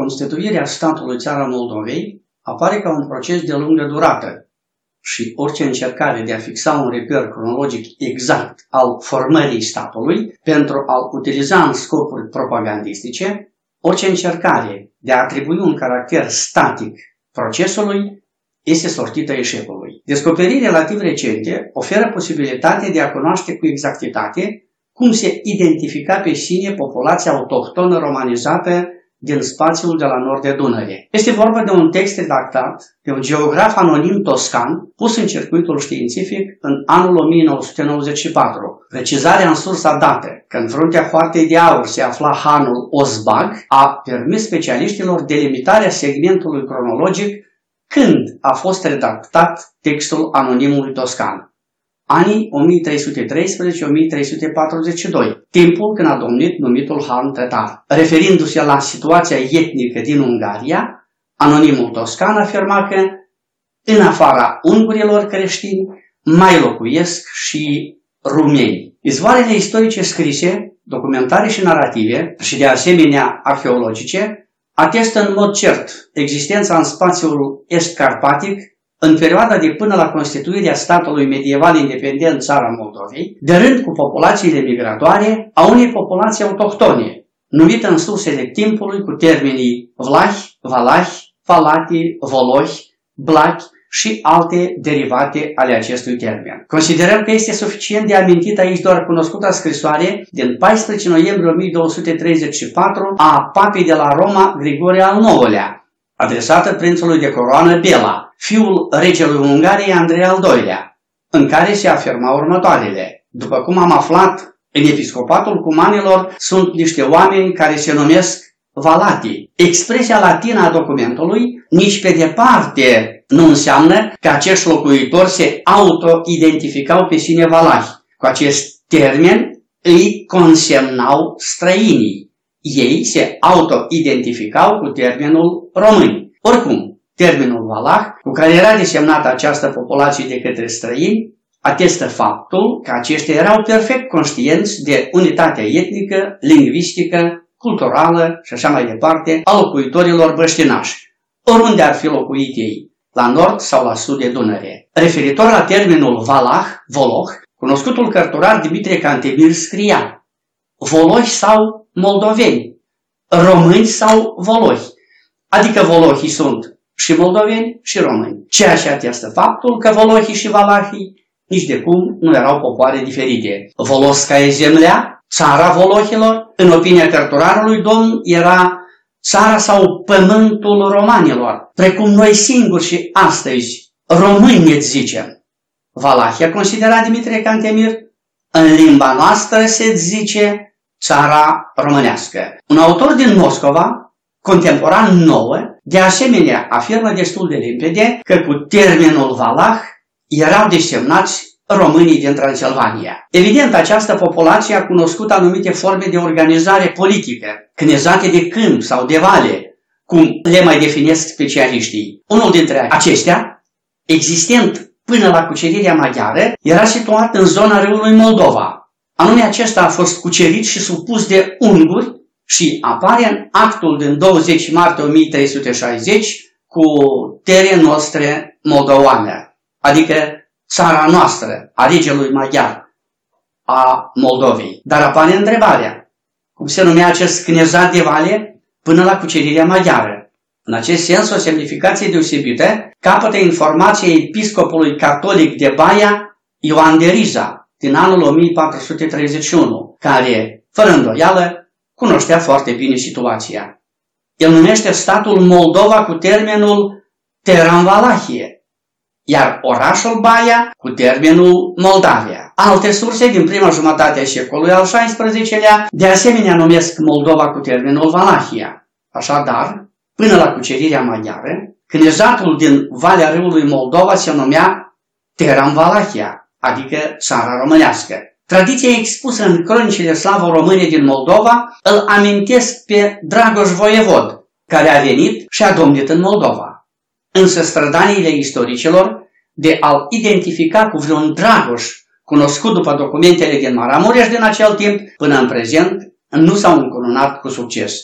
Constituirea statului Țara Moldovei apare ca un proces de lungă durată și orice încercare de a fixa un reper cronologic exact al formării statului pentru a-l utiliza în scopuri propagandistice, orice încercare de a atribui un caracter static procesului este sortită eșecului. Descoperiri relativ recente oferă posibilitatea de a cunoaște cu exactitate cum se identifica pe sine populația autohtonă romanizată din spațiul de la nord de Dunăre. Este vorba de un text redactat de un geograf anonim toscan pus în circuitul științific în anul 1994. Precizarea în sursa dată că în fruntea hoartei de aur se afla hanul Osbag a permis specialiștilor delimitarea segmentului cronologic când a fost redactat textul anonimului toscan anii 1313-1342, timpul când a domnit numitul Han Tătar. Referindu-se la situația etnică din Ungaria, anonimul toscan afirma că în afara ungurilor creștini mai locuiesc și rumeni. Izvoarele istorice scrise, documentare și narrative și de asemenea arheologice atestă în mod cert existența în spațiul est-carpatic în perioada de până la constituirea statului medieval independent țara Moldovei, de rând cu populațiile migratoare a unei populații autohtone, numită în sursele timpului cu termenii vlahi, valahi, falati, volohi, blachi și alte derivate ale acestui termen. Considerăm că este suficient de amintit aici doar cunoscuta scrisoare din 14 noiembrie 1234 a papei de la Roma Grigore al IX-lea, adresată prințului de coroană Bela, fiul regelui Ungariei Andrei al II-lea, în care se afirma următoarele. După cum am aflat, în episcopatul cumanilor sunt niște oameni care se numesc Valati. Expresia latină a documentului nici pe departe nu înseamnă că acești locuitori se auto-identificau pe sine valahi. Cu acest termen îi consemnau străinii. Ei se auto-identificau cu termenul români. Oricum, Termenul valah, cu care era desemnată această populație de către străini, atestă faptul că aceștia erau perfect conștienți de unitatea etnică, lingvistică, culturală și așa mai departe a locuitorilor băștinași, oriunde ar fi locuit ei, la nord sau la sud de Dunăre. Referitor la termenul valah, voloh, cunoscutul cărturar Dimitrie Cantemir scria Volohi sau moldoveni, români sau volohi, adică volohii sunt și moldoveni și români. Ceea ce atestă faptul că volohii și valahii nici de cum nu erau popoare diferite. Volosca e zemlea, țara volohilor, în opinia cărturarului domn, era țara sau pământul romanilor, precum noi singuri și astăzi români ne zicem. Valahia considera Dimitrie Cantemir, în limba noastră se zice țara românească. Un autor din Moscova, contemporan nouă, de asemenea, afirmă destul de limpede că cu termenul Valah erau desemnați românii din Transilvania. Evident, această populație a cunoscut anumite forme de organizare politică, cnezate de câmp sau de vale, cum le mai definesc specialiștii. Unul dintre acestea, existent până la cucerirea maghiară, era situat în zona râului Moldova. Anume acesta a fost cucerit și supus de unguri și apare în actul din 20 martie 1360 cu tere noastre moldoane, adică țara noastră, a regelui maghiar a Moldovei. Dar apare întrebarea, cum se numea acest cnezat de vale până la cucerirea maghiară. În acest sens, o semnificație deosebită capătă informația episcopului catolic de Baia Ioan de Riza din anul 1431, care, fără îndoială, cunoștea foarte bine situația. El numește statul Moldova cu termenul Teranvalahie, iar orașul Baia cu termenul Moldavia. Alte surse din prima jumătate a secolului al XVI-lea de asemenea numesc Moldova cu termenul Valahia. Așadar, până la cucerirea maghiară, cânejatul din Valea Râului Moldova se numea Teranvalahia, adică țara românească. Tradiția expusă în cronicile slavo-române din Moldova îl amintesc pe Dragoș Voievod, care a venit și a domnit în Moldova. Însă strădaniile istoricilor de a-l identifica cu vreun Dragoș, cunoscut după documentele din Maramureș din acel timp, până în prezent, nu s-au încununat cu succes.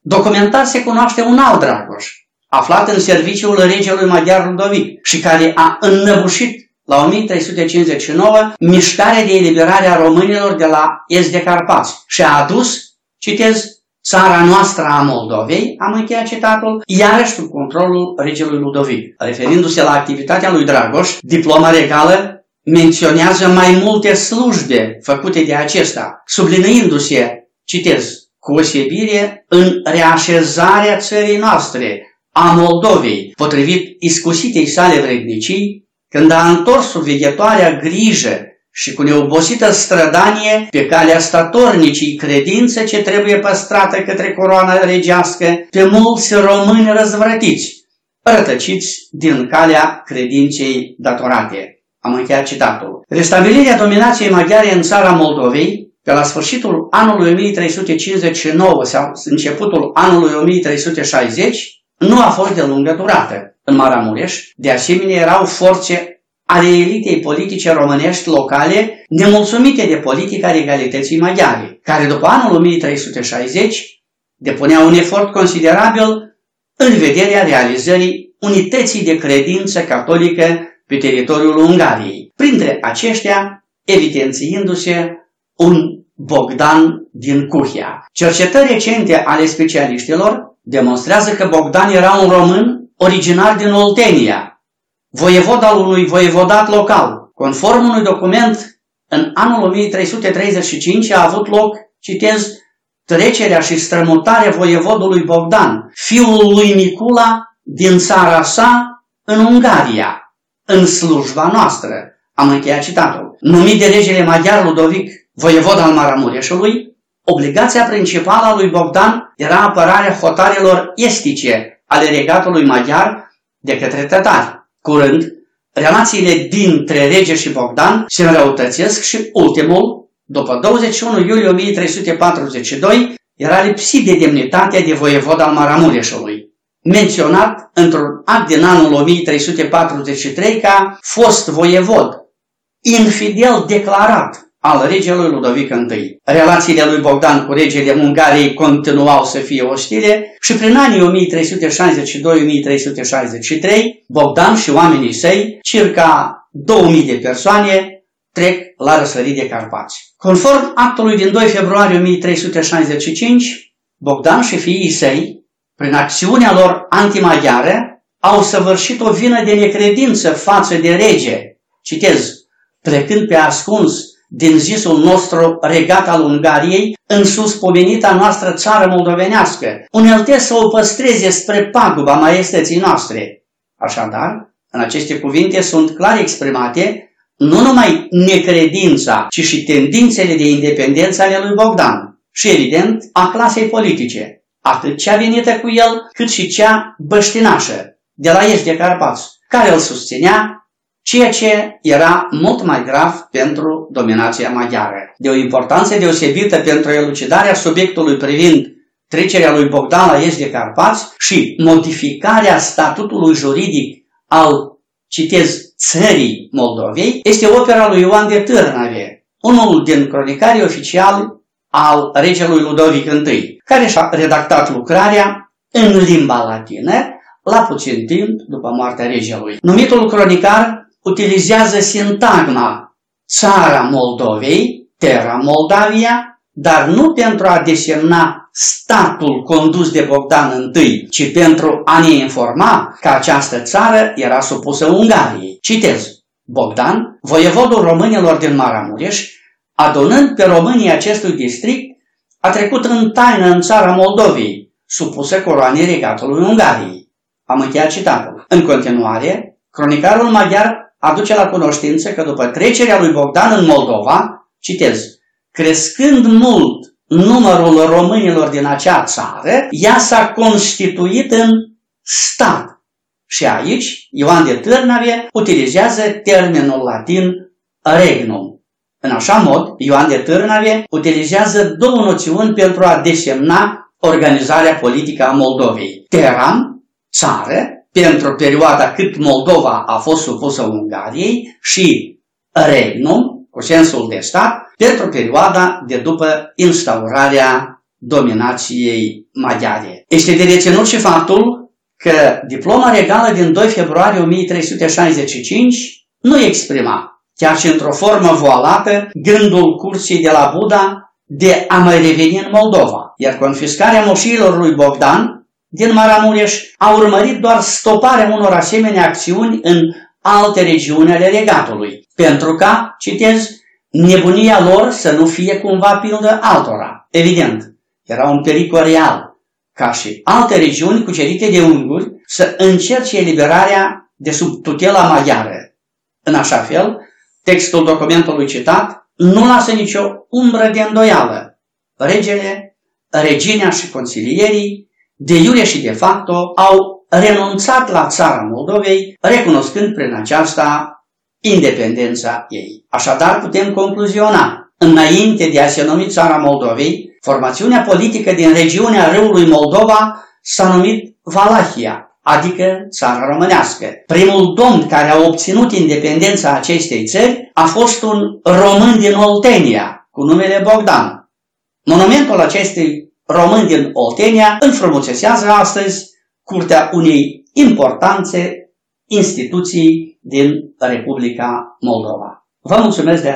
Documentat se cunoaște un alt Dragoș, aflat în serviciul regelui maghiar Ludovic și care a înnăbușit la 1359 mișcarea de eliberare a românilor de la est de Carpați și a adus, citez, țara noastră a Moldovei, am încheiat citatul, iarăși sub controlul regelui Ludovic. Referindu-se la activitatea lui Dragoș, diploma regală menționează mai multe slujbe făcute de acesta, subliniindu-se, citez, cu osebire în reașezarea țării noastre, a Moldovei, potrivit iscusitei sale vrednicii, când a întors suveghetoarea grijă și cu neobosită strădanie pe calea statornicii credință ce trebuie păstrată către coroana regească pe mulți români răzvrătiți, rătăciți din calea credinței datorate. Am încheiat citatul. Restabilirea dominației maghiare în țara Moldovei, pe la sfârșitul anului 1359 sau începutul anului 1360, nu a fost de lungă durată. În Maramureș, de asemenea, erau forțe ale elitei politice românești locale nemulțumite de politica regalității maghiare, care după anul 1360 depunea un efort considerabil în vederea realizării unității de credință catolică pe teritoriul Ungariei, printre aceștia evidențiindu-se un Bogdan din Cuhia. Cercetări recente ale specialiștilor demonstrează că Bogdan era un român originar din Oltenia, voievod al unui voievodat local. Conform unui document, în anul 1335 a avut loc, citez, trecerea și strămutarea voievodului Bogdan, fiul lui Nicula, din țara sa în Ungaria, în slujba noastră. Am încheiat citatul. Numit de regele maghiar Ludovic, voievod al Maramureșului, obligația principală a lui Bogdan era apărarea hotarelor estice ale regatului maghiar de către tătari. Curând, relațiile dintre rege și Bogdan se înrăutățesc și ultimul, după 21 iulie 1342, era lipsit de demnitatea de voievod al Maramureșului, menționat într-un act din anul 1343 ca fost voievod, infidel declarat, al regelui Ludovic I. Relațiile lui Bogdan cu regele Ungariei continuau să fie ostile și prin anii 1362-1363 Bogdan și oamenii săi, circa 2000 de persoane, trec la răsărit de Carpați. Conform actului din 2 februarie 1365, Bogdan și fiii săi, prin acțiunea lor antimaghiară, au săvârșit o vină de necredință față de rege. Citez, plecând pe ascuns din zisul nostru regat al Ungariei, în sus pomenita noastră țară moldovenească, unelte să o păstreze spre paguba maestății noastre. Așadar, în aceste cuvinte sunt clar exprimate nu numai necredința, ci și tendințele de independență ale lui Bogdan și, evident, a clasei politice, atât cea venită cu el, cât și cea băștinașă, de la est de Carpați, care îl susținea ceea ce era mult mai grav pentru dominația maghiară. De o importanță deosebită pentru elucidarea subiectului privind trecerea lui Bogdan la est de Carpați și modificarea statutului juridic al, citez, țării Moldovei, este opera lui Ioan de Târnave, unul din cronicarii oficiali al regelui Ludovic I, care și-a redactat lucrarea în limba latină la puțin timp după moartea regelui. Numitul cronicar utilizează sintagma țara Moldovei, Terra Moldavia, dar nu pentru a desemna statul condus de Bogdan I, ci pentru a ne informa că această țară era supusă Ungariei. Citez. Bogdan, voievodul românilor din Maramureș, adunând pe românii acestui district, a trecut în taină în țara Moldovei, supusă coroanei regatului Ungariei. Am încheiat citatul. În continuare, cronicarul maghiar aduce la cunoștință că după trecerea lui Bogdan în Moldova, citez, crescând mult numărul românilor din acea țară, ea s-a constituit în stat. Și aici Ioan de Târnave utilizează termenul latin regnum. În așa mod, Ioan de Târnave utilizează două noțiuni pentru a desemna organizarea politică a Moldovei. Teram, țară, pentru perioada cât Moldova a fost supusă Ungariei și regnum, cu sensul de stat, pentru perioada de după instaurarea dominației maghiare. Este de reținut și faptul că diploma regală din 2 februarie 1365 nu exprima, chiar și într-o formă voalată, gândul cursii de la Buda de a mai reveni în Moldova, iar confiscarea moșiilor lui Bogdan din Maramureș a urmărit doar stoparea unor asemenea acțiuni în alte regiuni ale regatului, pentru ca, citez, nebunia lor să nu fie cumva pildă altora. Evident, era un pericol real, ca și alte regiuni cucerite de unguri să încerce eliberarea de sub tutela maghiară. În așa fel, textul documentului citat nu lasă nicio umbră de îndoială. Regele, reginea și consilierii, de iure și de facto, au renunțat la țara Moldovei, recunoscând prin aceasta independența ei. Așadar, putem concluziona, înainte de a se numi țara Moldovei, formațiunea politică din regiunea râului Moldova s-a numit Valahia, adică țara românească. Primul domn care a obținut independența acestei țări a fost un român din Oltenia, cu numele Bogdan. Monumentul acestui român din Oltenia înfrumusețează astăzi curtea unei importanțe instituții din Republica Moldova. Vă mulțumesc de